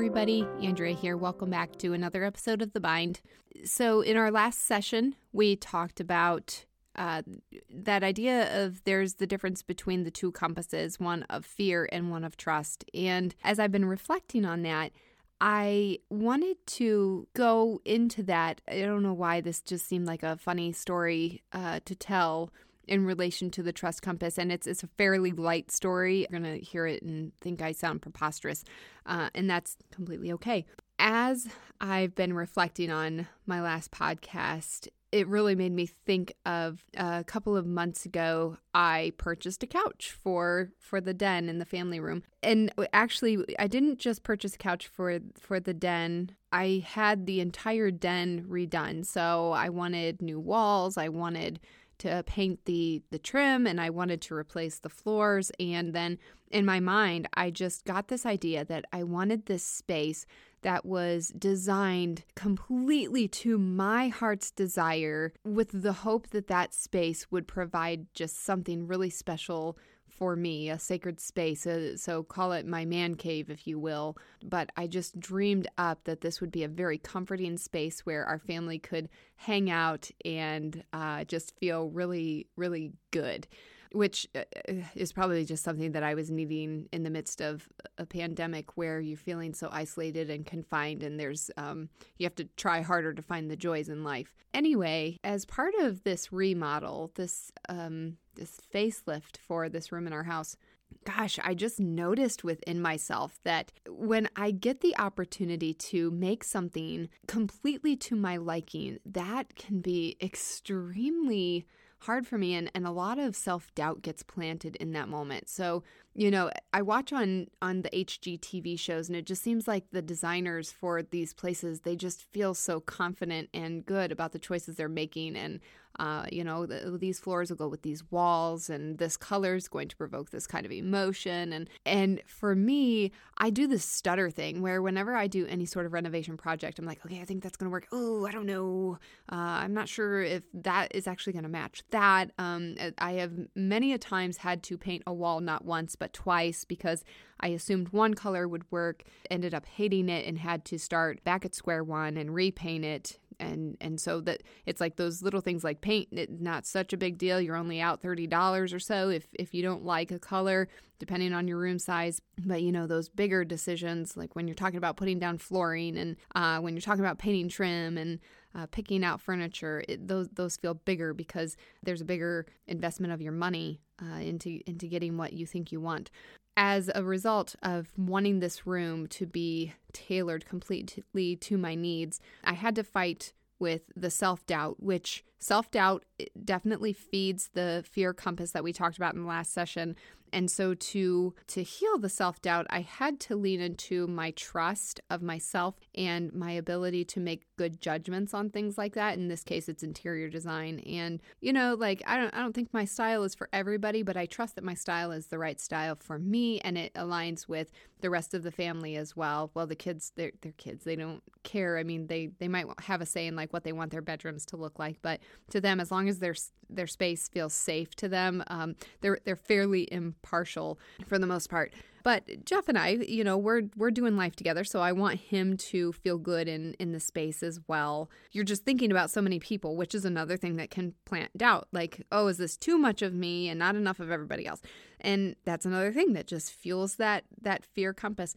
everybody. Andrea here. Welcome back to another episode of The Bind. So, in our last session, we talked about uh, that idea of there's the difference between the two compasses one of fear and one of trust. And as I've been reflecting on that, I wanted to go into that. I don't know why this just seemed like a funny story uh, to tell in relation to the trust compass, and it's it's a fairly light story. You're gonna hear it and think I sound preposterous, uh, and that's completely okay. As I've been reflecting on my last podcast, it really made me think of a couple of months ago i purchased a couch for for the den in the family room and actually i didn't just purchase a couch for for the den i had the entire den redone so i wanted new walls i wanted to uh, paint the the trim and I wanted to replace the floors and then in my mind I just got this idea that I wanted this space that was designed completely to my heart's desire with the hope that that space would provide just something really special for me, a sacred space. Uh, so call it my man cave, if you will. But I just dreamed up that this would be a very comforting space where our family could hang out and uh, just feel really, really good which uh, uh, is probably just something that I was needing in the midst of a pandemic where you're feeling so isolated and confined, and there's um, you have to try harder to find the joys in life. Anyway, as part of this remodel, this um, this facelift for this room in our house, gosh, I just noticed within myself that when I get the opportunity to make something completely to my liking, that can be extremely hard for me and, and a lot of self-doubt gets planted in that moment. So you know i watch on on the hgtv shows and it just seems like the designers for these places they just feel so confident and good about the choices they're making and uh, you know, the, these floors will go with these walls, and this color is going to provoke this kind of emotion. And and for me, I do this stutter thing where whenever I do any sort of renovation project, I'm like, okay, I think that's going to work. Oh, I don't know. Uh, I'm not sure if that is actually going to match that. Um, I have many a times had to paint a wall not once but twice because I assumed one color would work, ended up hating it, and had to start back at square one and repaint it. And and so that it's like those little things like paint not such a big deal. You're only out $30 or so if if you don't like a color depending on your room size. But you know those bigger decisions like when you're talking about putting down flooring and uh, when you're talking about painting trim and uh, picking out furniture it, those those feel bigger because there's a bigger investment of your money uh, into into getting what you think you want. As a result of wanting this room to be tailored completely to my needs, I had to fight with the self doubt, which self doubt definitely feeds the fear compass that we talked about in the last session. And so to to heal the self-doubt, I had to lean into my trust of myself and my ability to make good judgments on things like that. In this case, it's interior design. And you know, like I don't I don't think my style is for everybody, but I trust that my style is the right style for me and it aligns with the rest of the family as well. Well, the kids they're they're kids. They don't care. I mean, they they might have a say in like what they want their bedrooms to look like, but to them as long as their their space feels safe to them, um, they're they're fairly impartial for the most part. But Jeff and I, you know, we're we're doing life together, so I want him to feel good in in the space as well. You're just thinking about so many people, which is another thing that can plant doubt. Like, oh, is this too much of me and not enough of everybody else? And that's another thing that just fuels that that fear compass.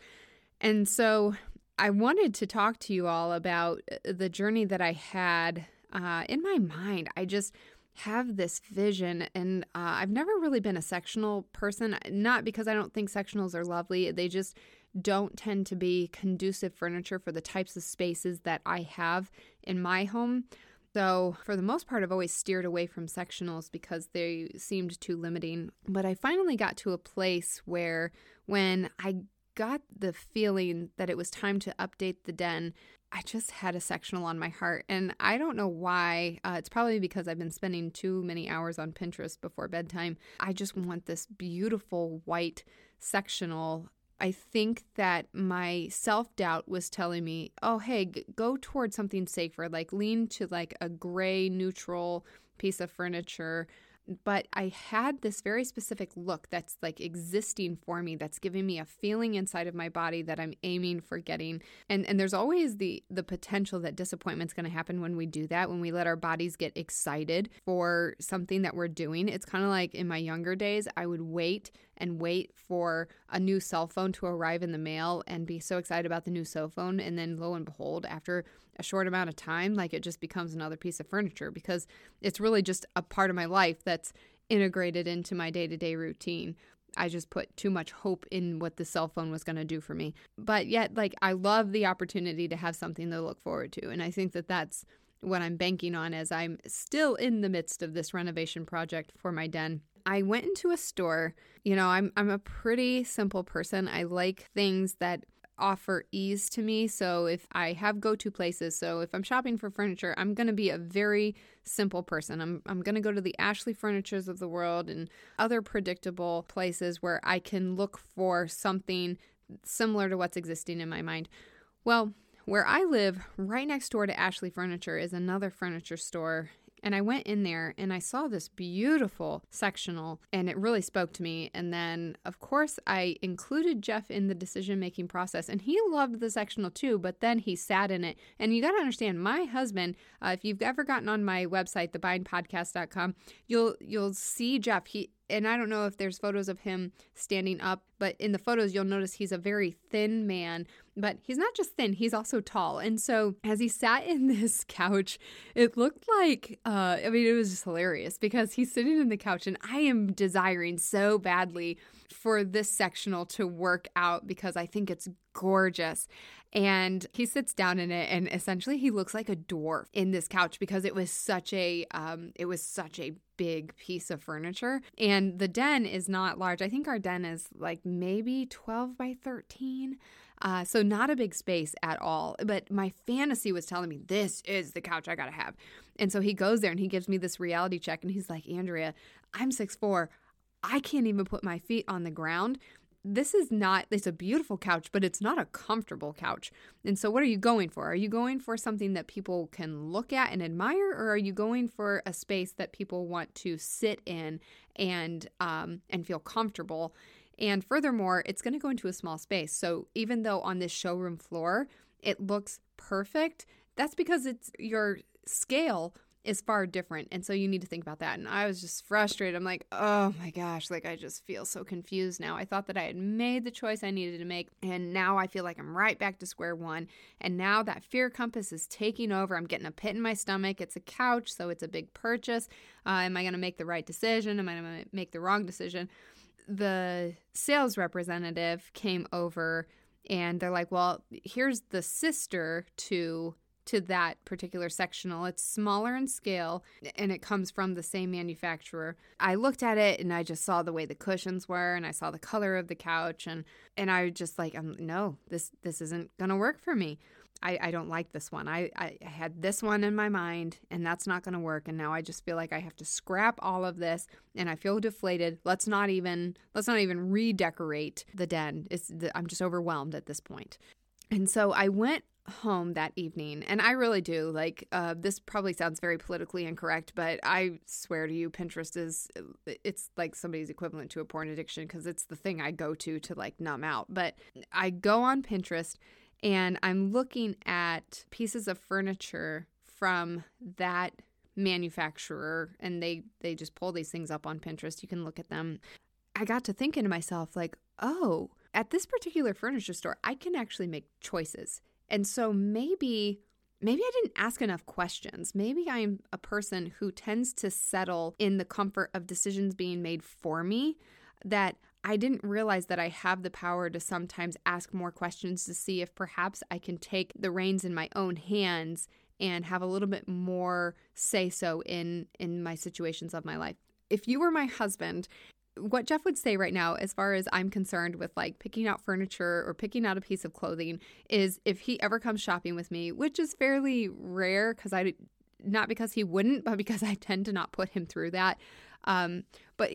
And so I wanted to talk to you all about uh, the journey that I had uh, in my mind. I just have this vision and uh, i've never really been a sectional person not because i don't think sectionals are lovely they just don't tend to be conducive furniture for the types of spaces that i have in my home so for the most part i've always steered away from sectionals because they seemed too limiting but i finally got to a place where when i got the feeling that it was time to update the den I just had a sectional on my heart. And I don't know why. Uh, it's probably because I've been spending too many hours on Pinterest before bedtime. I just want this beautiful white sectional. I think that my self doubt was telling me, oh, hey, g- go towards something safer, like lean to like a gray neutral piece of furniture but I had this very specific look that's like existing for me that's giving me a feeling inside of my body that I'm aiming for getting. And and there's always the the potential that disappointment's going to happen when we do that when we let our bodies get excited for something that we're doing. It's kind of like in my younger days I would wait and wait for a new cell phone to arrive in the mail and be so excited about the new cell phone and then lo and behold after a short amount of time like it just becomes another piece of furniture because it's really just a part of my life that's integrated into my day-to-day routine I just put too much hope in what the cell phone was going to do for me. But yet, like, I love the opportunity to have something to look forward to. And I think that that's what I'm banking on as I'm still in the midst of this renovation project for my den. I went into a store. You know, I'm I'm a pretty simple person. I like things that offer ease to me. So if I have go-to places, so if I'm shopping for furniture, I'm going to be a very simple person. I'm I'm going to go to the Ashley Furnitures of the world and other predictable places where I can look for something similar to what's existing in my mind. Well, where I live, right next door to Ashley Furniture is another furniture store and I went in there and I saw this beautiful sectional and it really spoke to me. And then, of course, I included Jeff in the decision making process and he loved the sectional too, but then he sat in it. And you got to understand, my husband, uh, if you've ever gotten on my website, thebindpodcast.com, you'll, you'll see Jeff. He, and I don't know if there's photos of him standing up, but in the photos, you'll notice he's a very thin man. But he's not just thin, he's also tall. And so as he sat in this couch, it looked like, uh, I mean, it was just hilarious because he's sitting in the couch, and I am desiring so badly for this sectional to work out because I think it's gorgeous. And he sits down in it, and essentially he looks like a dwarf in this couch because it was such a um, it was such a big piece of furniture. And the den is not large. I think our den is like maybe 12 by 13. Uh, so not a big space at all. But my fantasy was telling me this is the couch I gotta have. And so he goes there and he gives me this reality check and he's like, Andrea, I'm six four. I can't even put my feet on the ground. This is not, it's a beautiful couch, but it's not a comfortable couch. And so, what are you going for? Are you going for something that people can look at and admire, or are you going for a space that people want to sit in and um, and feel comfortable? And furthermore, it's going to go into a small space. So, even though on this showroom floor it looks perfect, that's because it's your scale is far different. And so you need to think about that. And I was just frustrated. I'm like, oh my gosh, like I just feel so confused now. I thought that I had made the choice I needed to make. And now I feel like I'm right back to square one. And now that fear compass is taking over. I'm getting a pit in my stomach. It's a couch, so it's a big purchase. Uh, am I going to make the right decision? Am I going to make the wrong decision? The sales representative came over and they're like, well, here's the sister to to that particular sectional. It's smaller in scale and it comes from the same manufacturer. I looked at it and I just saw the way the cushions were and I saw the color of the couch and and I was just like um, no, this this isn't gonna work for me. I, I don't like this one. I, I had this one in my mind and that's not going to work. And now I just feel like I have to scrap all of this and I feel deflated. Let's not even, let's not even redecorate the den. It's, I'm just overwhelmed at this point. And so I went home that evening and i really do like uh, this probably sounds very politically incorrect but i swear to you pinterest is it's like somebody's equivalent to a porn addiction because it's the thing i go to to like numb out but i go on pinterest and i'm looking at pieces of furniture from that manufacturer and they they just pull these things up on pinterest you can look at them. I got to thinking to myself like oh at this particular furniture store i can actually make choices and so maybe maybe I didn't ask enough questions. Maybe I'm a person who tends to settle in the comfort of decisions being made for me that I didn't realize that I have the power to sometimes ask more questions to see if perhaps I can take the reins in my own hands and have a little bit more say so in in my situations of my life. If you were my husband what Jeff would say right now, as far as I'm concerned with like picking out furniture or picking out a piece of clothing, is if he ever comes shopping with me, which is fairly rare because I, not because he wouldn't, but because I tend to not put him through that. Um, but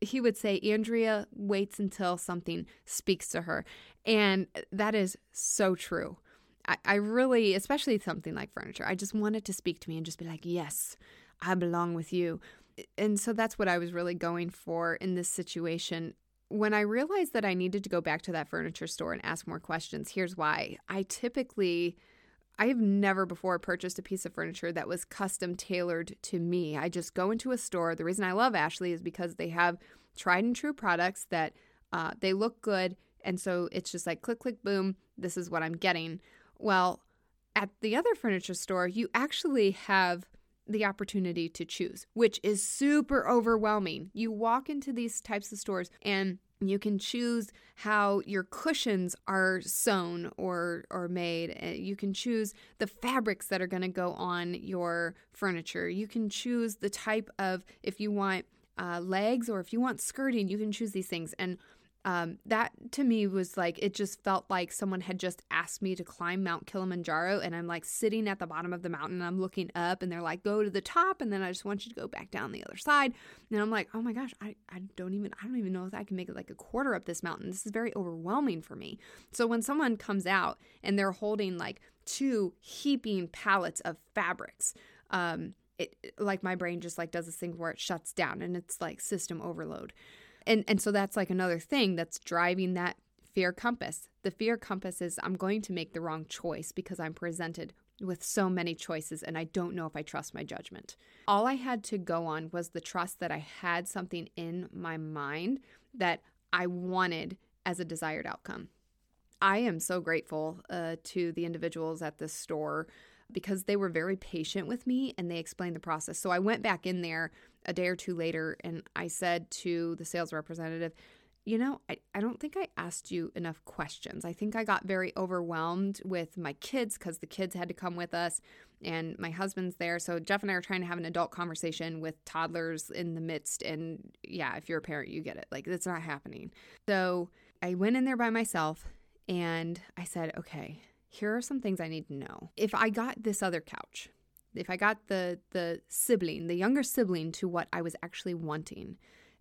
he would say, Andrea waits until something speaks to her. And that is so true. I, I really, especially something like furniture, I just want it to speak to me and just be like, yes, I belong with you. And so that's what I was really going for in this situation. When I realized that I needed to go back to that furniture store and ask more questions, here's why. I typically I have never before purchased a piece of furniture that was custom tailored to me. I just go into a store. The reason I love Ashley is because they have tried and true products that uh, they look good. And so it's just like click, click, boom, this is what I'm getting. Well, at the other furniture store, you actually have the opportunity to choose, which is super overwhelming. You walk into these types of stores and you can choose how your cushions are sewn or or made. Uh, you can choose the fabrics that are going to go on your furniture. You can choose the type of if you want uh, legs or if you want skirting. You can choose these things and um, that to me was like it just felt like someone had just asked me to climb Mount Kilimanjaro, and I'm like sitting at the bottom of the mountain, and I'm looking up, and they're like, "Go to the top," and then I just want you to go back down the other side, and I'm like, "Oh my gosh, I, I don't even I don't even know if I can make it like a quarter up this mountain. This is very overwhelming for me." So when someone comes out and they're holding like two heaping pallets of fabrics, um, it like my brain just like does this thing where it shuts down, and it's like system overload. And and so that's like another thing that's driving that fear compass. The fear compass is I'm going to make the wrong choice because I'm presented with so many choices and I don't know if I trust my judgment. All I had to go on was the trust that I had something in my mind that I wanted as a desired outcome. I am so grateful uh, to the individuals at this store because they were very patient with me and they explained the process. So I went back in there a day or two later and I said to the sales representative, you know, I, I don't think I asked you enough questions. I think I got very overwhelmed with my kids because the kids had to come with us and my husband's there. So Jeff and I are trying to have an adult conversation with toddlers in the midst. And yeah, if you're a parent, you get it. Like, it's not happening. So I went in there by myself and I said, okay, here are some things I need to know. If I got this other couch, if I got the the sibling, the younger sibling to what I was actually wanting,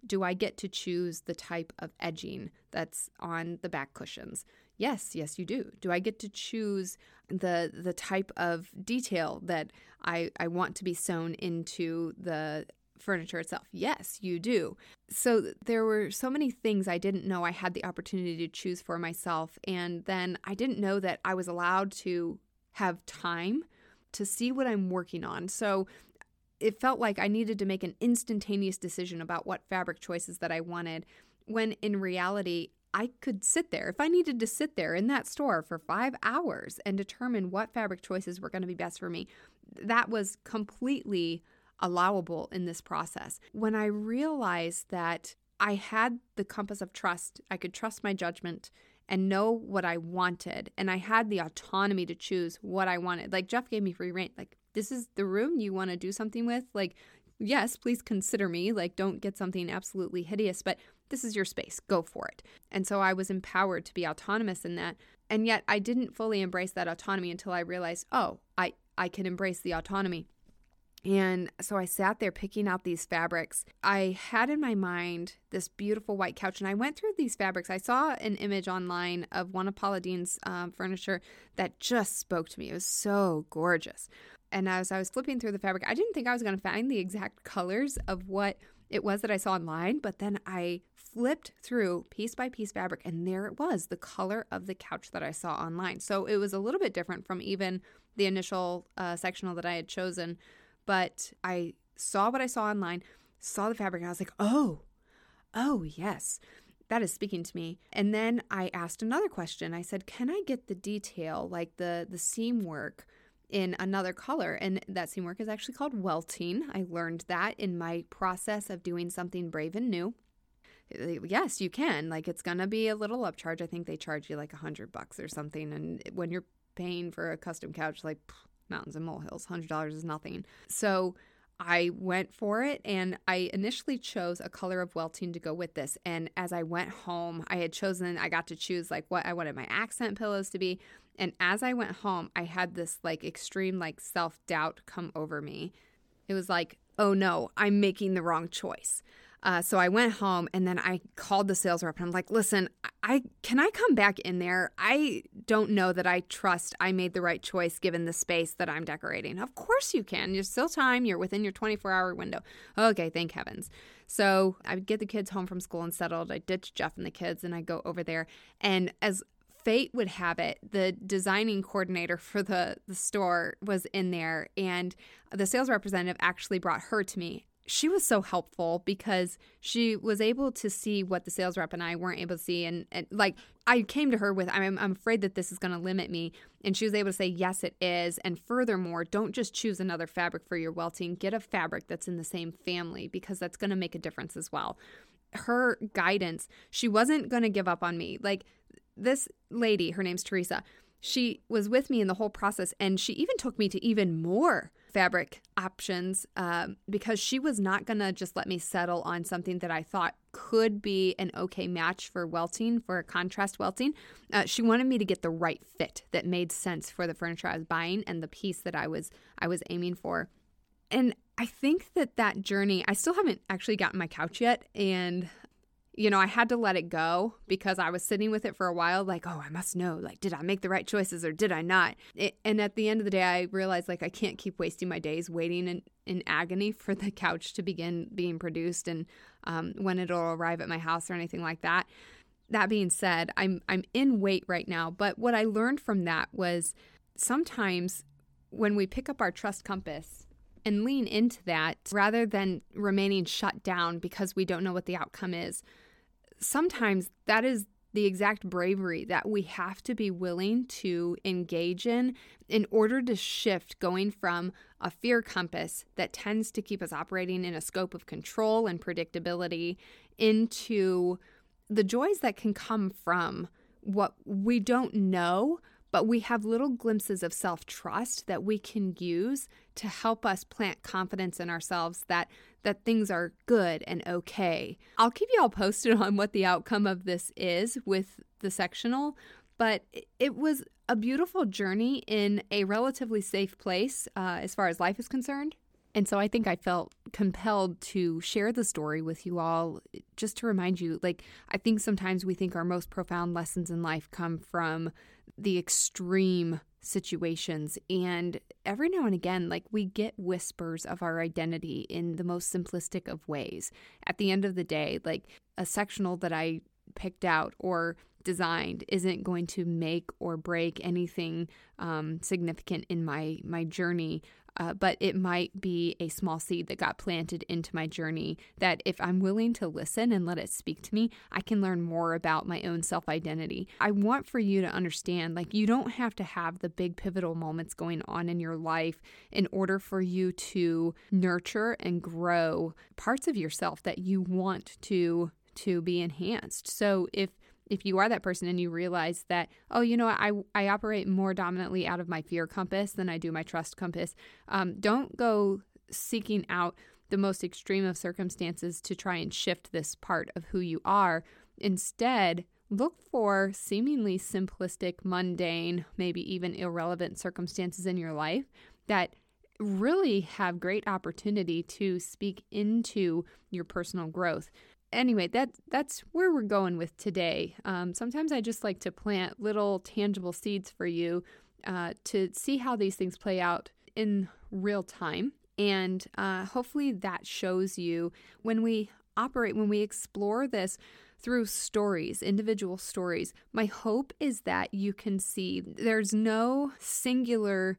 do I get to choose the type of edging that's on the back cushions? Yes, yes you do. Do I get to choose the the type of detail that I I want to be sewn into the furniture itself? Yes, you do. So there were so many things I didn't know I had the opportunity to choose for myself and then I didn't know that I was allowed to have time to see what I'm working on. So it felt like I needed to make an instantaneous decision about what fabric choices that I wanted, when in reality, I could sit there. If I needed to sit there in that store for five hours and determine what fabric choices were going to be best for me, that was completely allowable in this process. When I realized that I had the compass of trust, I could trust my judgment and know what I wanted. And I had the autonomy to choose what I wanted. Like Jeff gave me free reign. Like, this is the room you want to do something with. Like, yes, please consider me. Like, don't get something absolutely hideous, but this is your space. Go for it. And so I was empowered to be autonomous in that. And yet I didn't fully embrace that autonomy until I realized, oh, I, I can embrace the autonomy and so I sat there picking out these fabrics. I had in my mind this beautiful white couch, and I went through these fabrics. I saw an image online of one of Paula Deen's um, furniture that just spoke to me. It was so gorgeous. And as I was flipping through the fabric, I didn't think I was going to find the exact colors of what it was that I saw online, but then I flipped through piece by piece fabric, and there it was the color of the couch that I saw online. So it was a little bit different from even the initial uh, sectional that I had chosen but I saw what I saw online, saw the fabric, and I was like, oh, oh, yes, that is speaking to me. And then I asked another question. I said, can I get the detail, like the, the seam work? in another color. And that seam work is actually called welting. I learned that in my process of doing something brave and new. Yes, you can. Like it's gonna be a little upcharge. I think they charge you like a hundred bucks or something. And when you're paying for a custom couch, like mountains and molehills. $100 is nothing. So I went for it and I initially chose a color of welting to go with this. And as I went home, I had chosen, I got to choose like what I wanted my accent pillows to be. And as I went home, I had this like extreme like self doubt come over me. It was like, oh no, I'm making the wrong choice. Uh, so I went home and then I called the sales rep and I'm like, listen, I can I come back in there? I don't know that I trust I made the right choice given the space that I'm decorating. Of course you can. There's still time. You're within your 24 hour window. Okay, thank heavens. So I get the kids home from school and settled. I ditch Jeff and the kids and I go over there. And as fate would have it, the designing coordinator for the, the store was in there, and the sales representative actually brought her to me. She was so helpful because she was able to see what the sales rep and I weren't able to see. And, and like, I came to her with, I'm, I'm afraid that this is going to limit me. And she was able to say, yes, it is. And furthermore, don't just choose another fabric for your welting, get a fabric that's in the same family because that's going to make a difference as well her guidance, she wasn't going to give up on me. Like this lady, her name's Teresa, she was with me in the whole process and she even took me to even more fabric options um, because she was not going to just let me settle on something that I thought could be an okay match for welting, for a contrast welting. Uh, she wanted me to get the right fit that made sense for the furniture I was buying and the piece that I was I was aiming for. And I think that that journey, I still haven't actually gotten my couch yet, and you know, I had to let it go because I was sitting with it for a while, like, oh, I must know, like, did I make the right choices or did I not? It, and at the end of the day, I realized, like, I can't keep wasting my days waiting in, in agony for the couch to begin being produced and um, when it'll arrive at my house or anything like that. That being said, I'm I'm in wait right now, but what I learned from that was sometimes when we pick up our trust compass and lean into that rather than remaining shut down because we don't know what the outcome is. Sometimes that is the exact bravery that we have to be willing to engage in in order to shift going from a fear compass that tends to keep us operating in a scope of control and predictability into the joys that can come from what we don't know but we have little glimpses of self trust that we can use to help us plant confidence in ourselves that that things are good and okay. I'll keep you all posted on what the outcome of this is with the sectional, but it was a beautiful journey in a relatively safe place uh, as far as life is concerned. And so I think I felt compelled to share the story with you all just to remind you like, I think sometimes we think our most profound lessons in life come from the extreme situations. And every now and again, like we get whispers of our identity in the most simplistic of ways. At the end of the day, like a sectional that I picked out or designed isn't going to make or break anything um, significant in my my journey uh, but it might be a small seed that got planted into my journey that if I'm willing to listen and let it speak to me, I can learn more about my own self identity. I want for you to understand like, you don't have to have the big pivotal moments going on in your life in order for you to nurture and grow parts of yourself that you want to to be enhanced. So if if you are that person and you realize that oh you know i i operate more dominantly out of my fear compass than i do my trust compass um, don't go seeking out the most extreme of circumstances to try and shift this part of who you are. Instead look for seemingly simplistic mundane maybe even irrelevant circumstances in your life that really have great opportunity to speak into your personal growth anyway, that that's where we're going with today. Um, sometimes I just like to plant little tangible seeds for you uh, to see how these things play out in real time, and uh, hopefully that shows you when we operate, when we explore this through stories, individual stories. My hope is that you can see there's no singular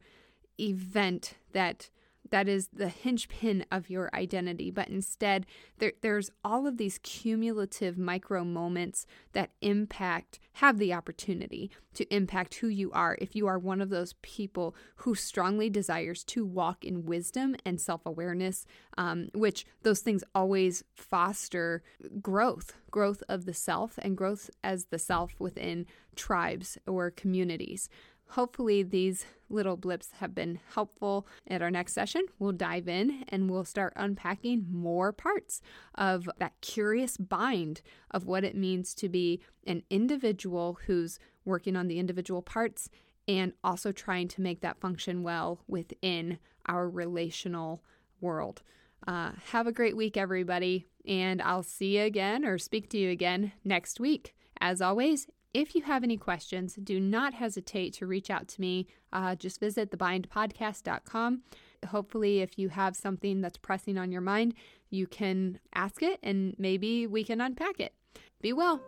event that that is the hinge pin of your identity, but instead there, there's all of these cumulative micro moments that impact, have the opportunity to impact who you are if you are one of those people who strongly desires to walk in wisdom and self awareness, um, which those things always foster growth, growth of the self and growth as the self within tribes or communities. Hopefully, these little blips have been helpful. At our next session, we'll dive in and we'll start unpacking more parts of that curious bind of what it means to be an individual who's working on the individual parts and also trying to make that function well within our relational world. Uh, have a great week, everybody, and I'll see you again or speak to you again next week. As always, if you have any questions, do not hesitate to reach out to me. Uh, just visit thebindpodcast.com. Hopefully, if you have something that's pressing on your mind, you can ask it and maybe we can unpack it. Be well.